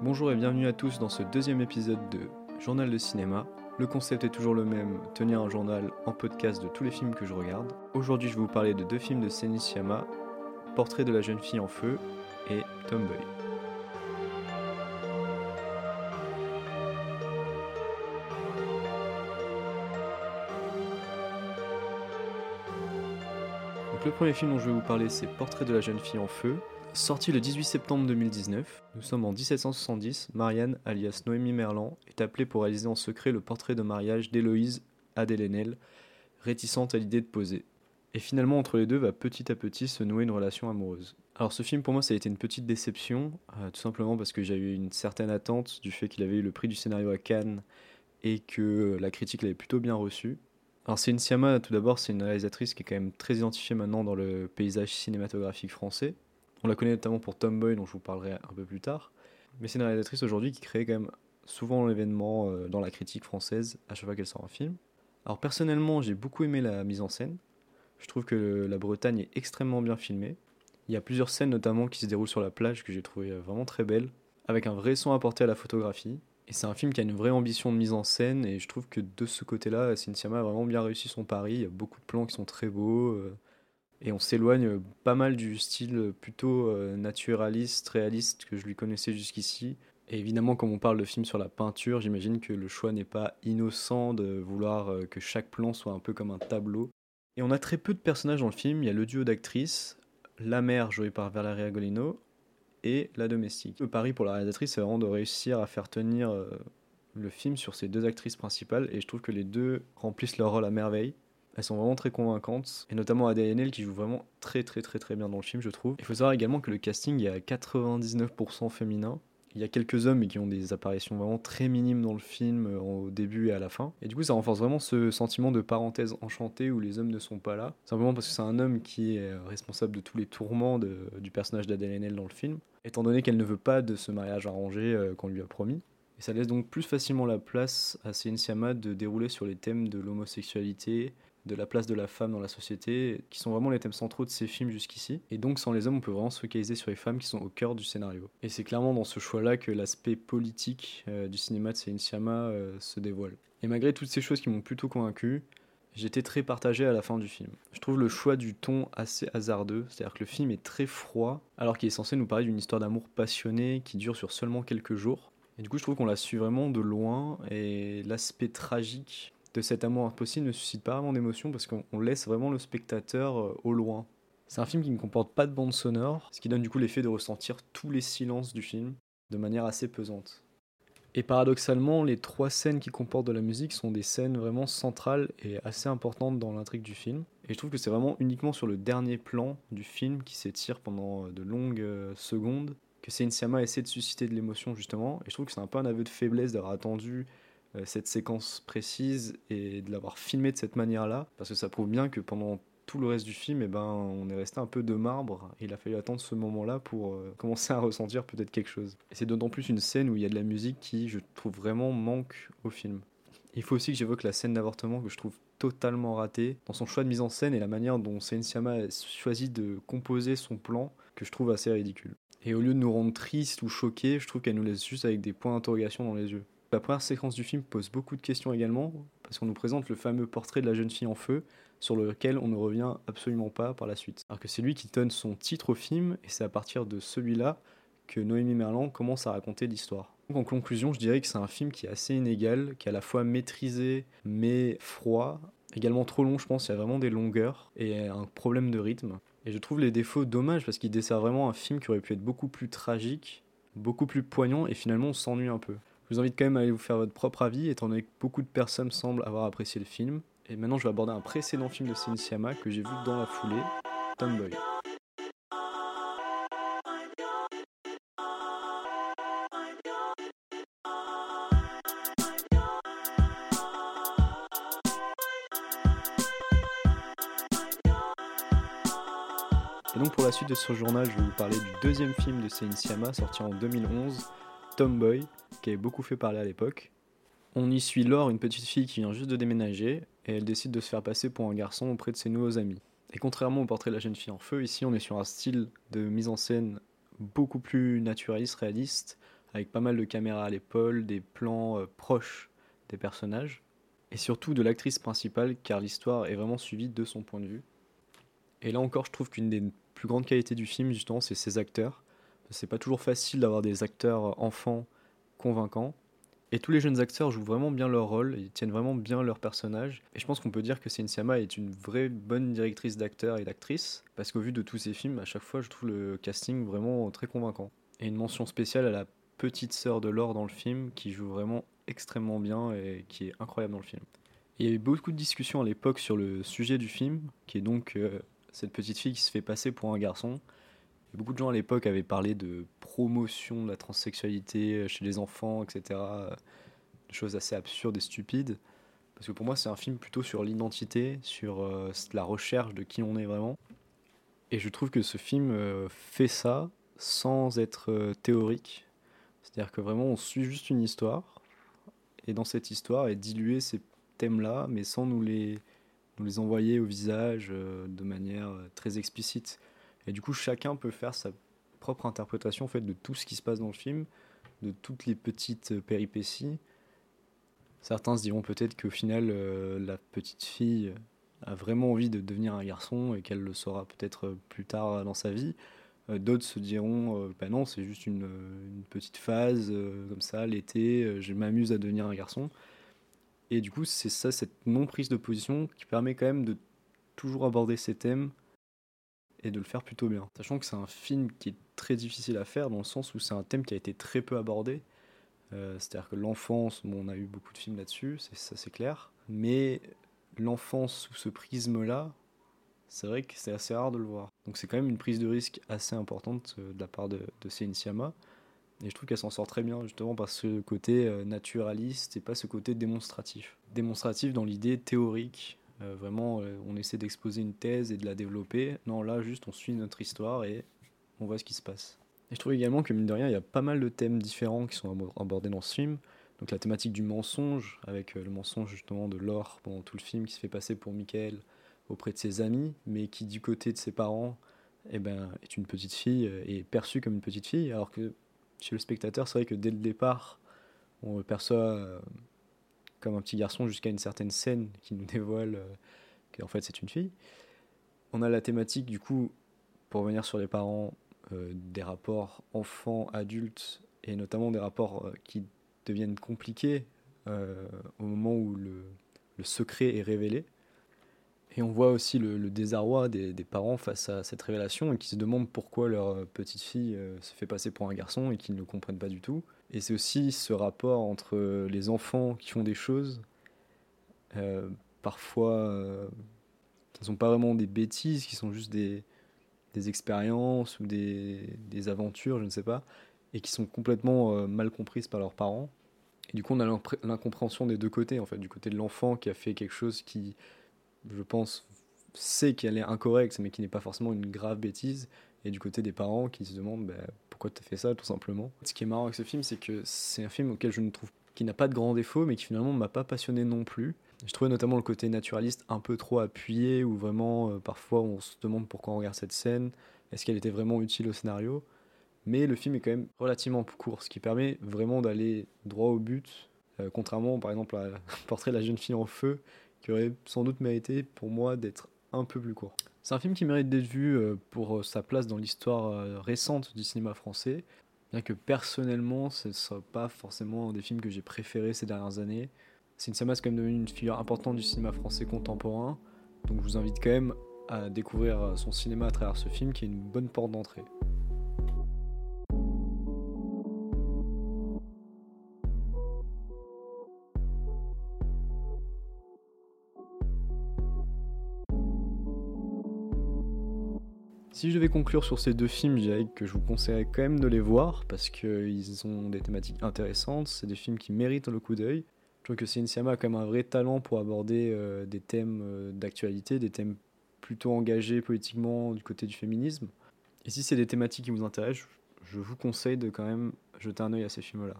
Bonjour et bienvenue à tous dans ce deuxième épisode de Journal de cinéma. Le concept est toujours le même, tenir un journal en podcast de tous les films que je regarde. Aujourd'hui je vais vous parler de deux films de Sciamma, Portrait de la jeune fille en feu et Tomboy. Donc le premier film dont je vais vous parler c'est Portrait de la jeune fille en feu. Sorti le 18 septembre 2019, nous sommes en 1770, Marianne, alias Noémie Merlan, est appelée pour réaliser en secret le portrait de mariage d'Héloïse Adelenel, réticente à l'idée de poser. Et finalement, entre les deux va petit à petit se nouer une relation amoureuse. Alors ce film pour moi ça a été une petite déception, euh, tout simplement parce que j'avais une certaine attente du fait qu'il avait eu le prix du scénario à Cannes et que la critique l'avait plutôt bien reçu. Alors Céline Sciamma, tout d'abord, c'est une réalisatrice qui est quand même très identifiée maintenant dans le paysage cinématographique français. On la connaît notamment pour Tomboy, dont je vous parlerai un peu plus tard. Mais c'est une réalisatrice aujourd'hui qui crée quand même souvent l'événement euh, dans la critique française à chaque fois qu'elle sort un film. Alors personnellement, j'ai beaucoup aimé la mise en scène. Je trouve que la Bretagne est extrêmement bien filmée. Il y a plusieurs scènes notamment qui se déroulent sur la plage que j'ai trouvé euh, vraiment très belles, avec un vrai son apporté à la photographie. Et c'est un film qui a une vraie ambition de mise en scène, et je trouve que de ce côté-là, Cynthia a vraiment bien réussi son pari. Il y a beaucoup de plans qui sont très beaux, euh, et on s'éloigne pas mal du style plutôt euh, naturaliste, réaliste que je lui connaissais jusqu'ici. Et évidemment, comme on parle de film sur la peinture, j'imagine que le choix n'est pas innocent de vouloir euh, que chaque plan soit un peu comme un tableau. Et on a très peu de personnages dans le film. Il y a le duo d'actrices, la mère jouée par Valeria Golino et la domestique. Le pari pour la réalisatrice, c'est vraiment de réussir à faire tenir euh, le film sur ces deux actrices principales. Et je trouve que les deux remplissent leur rôle à merveille. Elles sont vraiment très convaincantes, et notamment Adèle qui joue vraiment très très très très bien dans le film, je trouve. Il faut savoir également que le casting est à 99% féminin. Il y a quelques hommes mais qui ont des apparitions vraiment très minimes dans le film euh, au début et à la fin. Et du coup, ça renforce vraiment ce sentiment de parenthèse enchantée où les hommes ne sont pas là. Simplement parce que c'est un homme qui est euh, responsable de tous les tourments du personnage d'Adèle dans le film, étant donné qu'elle ne veut pas de ce mariage arrangé euh, qu'on lui a promis. Et ça laisse donc plus facilement la place à Céline Sciamma de dérouler sur les thèmes de l'homosexualité, de la place de la femme dans la société, qui sont vraiment les thèmes centraux de ces films jusqu'ici. Et donc sans les hommes, on peut vraiment se focaliser sur les femmes qui sont au cœur du scénario. Et c'est clairement dans ce choix-là que l'aspect politique euh, du cinéma de Céline Sciamma euh, se dévoile. Et malgré toutes ces choses qui m'ont plutôt convaincu, j'étais très partagé à la fin du film. Je trouve le choix du ton assez hasardeux, c'est-à-dire que le film est très froid, alors qu'il est censé nous parler d'une histoire d'amour passionné qui dure sur seulement quelques jours. Et du coup, je trouve qu'on la suit vraiment de loin, et l'aspect tragique de cet amour impossible ne suscite pas vraiment d'émotion parce qu'on laisse vraiment le spectateur euh, au loin. C'est un film qui ne comporte pas de bande sonore, ce qui donne du coup l'effet de ressentir tous les silences du film de manière assez pesante. Et paradoxalement, les trois scènes qui comportent de la musique sont des scènes vraiment centrales et assez importantes dans l'intrigue du film. Et je trouve que c'est vraiment uniquement sur le dernier plan du film qui s'étire pendant euh, de longues euh, secondes que Sein Siama essaie de susciter de l'émotion justement. Et je trouve que c'est un peu un aveu de faiblesse d'avoir attendu cette séquence précise et de l'avoir filmé de cette manière-là, parce que ça prouve bien que pendant tout le reste du film, eh ben, on est resté un peu de marbre. Et il a fallu attendre ce moment-là pour euh, commencer à ressentir peut-être quelque chose. Et c'est d'autant plus une scène où il y a de la musique qui, je trouve, vraiment manque au film. Il faut aussi que j'évoque la scène d'avortement que je trouve totalement ratée dans son choix de mise en scène et la manière dont Sein Siama a choisi de composer son plan que je trouve assez ridicule. Et au lieu de nous rendre tristes ou choqués, je trouve qu'elle nous laisse juste avec des points d'interrogation dans les yeux. La première séquence du film pose beaucoup de questions également, parce qu'on nous présente le fameux portrait de la jeune fille en feu, sur lequel on ne revient absolument pas par la suite. Alors que c'est lui qui donne son titre au film, et c'est à partir de celui-là que Noémie Merlan commence à raconter l'histoire. En conclusion, je dirais que c'est un film qui est assez inégal, qui est à la fois maîtrisé mais froid, également trop long, je pense, il y a vraiment des longueurs et un problème de rythme. Et je trouve les défauts dommages parce qu'il dessert vraiment un film qui aurait pu être beaucoup plus tragique, beaucoup plus poignant et finalement on s'ennuie un peu. Je vous invite quand même à aller vous faire votre propre avis, étant donné que beaucoup de personnes semblent avoir apprécié le film. Et maintenant, je vais aborder un précédent film de Siama que j'ai vu dans la foulée, Tomboy. Et donc pour la suite de ce journal, je vais vous parler du deuxième film de Sciamma sorti en 2011, Tomboy, qui beaucoup fait parler à l'époque. On y suit Laure, une petite fille qui vient juste de déménager, et elle décide de se faire passer pour un garçon auprès de ses nouveaux amis. Et contrairement au portrait de la jeune fille en feu, ici on est sur un style de mise en scène beaucoup plus naturaliste, réaliste, avec pas mal de caméras à l'épaule, des plans euh, proches des personnages, et surtout de l'actrice principale, car l'histoire est vraiment suivie de son point de vue. Et là encore, je trouve qu'une des plus grandes qualités du film, justement, c'est ses acteurs. C'est pas toujours facile d'avoir des acteurs enfants convaincants. Et tous les jeunes acteurs jouent vraiment bien leur rôle, ils tiennent vraiment bien leur personnage. Et je pense qu'on peut dire que Sciamma est une vraie bonne directrice d'acteurs et d'actrices, parce qu'au vu de tous ses films, à chaque fois, je trouve le casting vraiment très convaincant. Et une mention spéciale à la petite sœur de Laure dans le film, qui joue vraiment extrêmement bien et qui est incroyable dans le film. il y a eu beaucoup de discussions à l'époque sur le sujet du film, qui est donc euh, cette petite fille qui se fait passer pour un garçon. Beaucoup de gens à l'époque avaient parlé de promotion de la transsexualité chez les enfants, etc. Des choses assez absurdes et stupides. Parce que pour moi, c'est un film plutôt sur l'identité, sur euh, la recherche de qui on est vraiment. Et je trouve que ce film euh, fait ça sans être euh, théorique. C'est-à-dire que vraiment, on suit juste une histoire. Et dans cette histoire est dilué ces thèmes-là, mais sans nous les, nous les envoyer au visage de manière très explicite. Et du coup, chacun peut faire sa propre interprétation en fait, de tout ce qui se passe dans le film, de toutes les petites péripéties. Certains se diront peut-être qu'au final, euh, la petite fille a vraiment envie de devenir un garçon et qu'elle le saura peut-être plus tard dans sa vie. Euh, d'autres se diront, euh, bah non, c'est juste une, une, petite phase comme ça, l'été, je m'amuse à devenir un garçon. Et du coup, c'est ça, cette non-prise de position qui permet quand même de toujours aborder ces thèmes et de le faire plutôt bien. Sachant que c'est un film qui est très difficile à faire dans le sens où c'est un thème qui a été très peu abordé. Euh, c'est-à-dire que l'enfance, on a eu beaucoup de films là-dessus, ça c'est clair. Mais l'enfance sous ce prisme-là, c'est vrai que c'est assez rare de le voir. Donc c'est quand même une prise de risque assez importante euh, de la part de, de Céline Sciamma. Et je trouve qu'elle s'en sort très bien, justement par ce côté euh, naturaliste et pas ce côté démonstratif. Démonstratif dans l'idée théorique euh, vraiment, euh, on essaie d'exposer une thèse et de la développer. Non, là, juste, on suit notre histoire et on voit ce qui se passe. Et je trouve également que, mine de rien, il y a pas mal de thèmes différents qui sont abordés dans ce film. Donc la thématique du mensonge, avec euh, le mensonge justement de Laure pendant tout le film qui se fait passer pour Michael auprès de ses amis, mais qui du côté de ses parents eh ben, est une petite fille et est perçue comme une petite fille, alors que chez le spectateur, c'est vrai que dès le départ, on perçoit comme un petit garçon jusqu'à une certaine scène qui nous dévoile euh, qu'en fait c'est une fille. On a la thématique du coup, pour revenir sur les parents, euh, des rapports enfants-adultes et notamment des rapports euh, qui deviennent compliqués au moment où le, le, secret est révélé. Et on voit aussi le, désarroi des, des, parents face à cette révélation et qui se demandent pourquoi leur petite fille se fait passer pour un garçon et qu'ils ne comprennent pas du tout. Et c'est aussi ce rapport entre les enfants qui font des choses, euh, parfois euh, qui ne sont pas vraiment des bêtises, qui sont juste des, expériences ou des, des, aventures, je ne sais pas, et qui sont complètement euh, mal comprises par leurs parents. Et du coup, on a l'incompréhension des deux côtés, en fait, du côté de l'enfant qui a fait quelque chose qui, je pense, sait qu'elle est incorrecte, mais qui n'est pas forcément une grave bêtise, et du côté des parents qui se demandent bah, pourquoi tu as fait ça, tout simplement. Ce qui est marrant avec ce film, c'est que c'est un film auquel je ne trouve qui n'a pas de grands défauts, mais qui finalement m'a pas passionné non plus. Je trouvais notamment le côté naturaliste un peu trop appuyé, où vraiment euh, parfois on se demande pourquoi on regarde cette scène, est-ce qu'elle était vraiment utile au scénario. Mais le film est quand même relativement court, ce qui permet vraiment d'aller droit au but, euh, contrairement par exemple à Portrait de la jeune fille en feu, qui aurait sans doute mérité pour moi d'être un peu plus court. C'est un film qui mérite d'être vu euh, pour euh, sa place dans l'histoire euh, récente du cinéma français, bien que personnellement ce ne soit pas forcément un des films que j'ai préférés ces dernières années. Cinéma est quand même devenu une figure importante du cinéma français contemporain, donc je vous invite quand même à découvrir son cinéma à travers ce film qui est une bonne porte d'entrée. Si je devais conclure sur ces deux films, je dirais que je vous conseillerais quand même de les voir parce qu'ils ont des thématiques intéressantes. C'est des films qui méritent le coup d'œil. Je trouve que Siama a quand même un vrai talent pour aborder euh, des thèmes euh, d'actualité, des thèmes plutôt engagés politiquement du côté du féminisme. Et si c'est des thématiques qui vous intéressent, je vous conseille de quand même jeter un œil à ces films-là.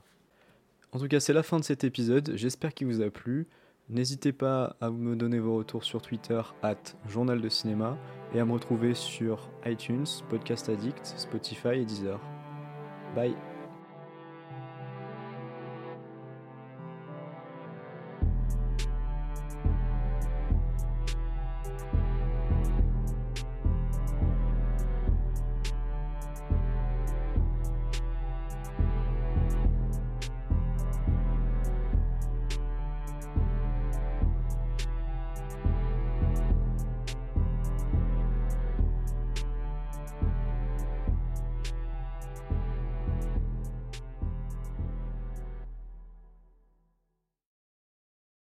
En tout cas, c'est la fin de cet épisode. J'espère qu'il vous a plu. N'hésitez pas à me donner vos retours sur Twitter, at Journal de Cinéma, et à me retrouver sur iTunes, Podcast Addict, Spotify et Deezer. Bye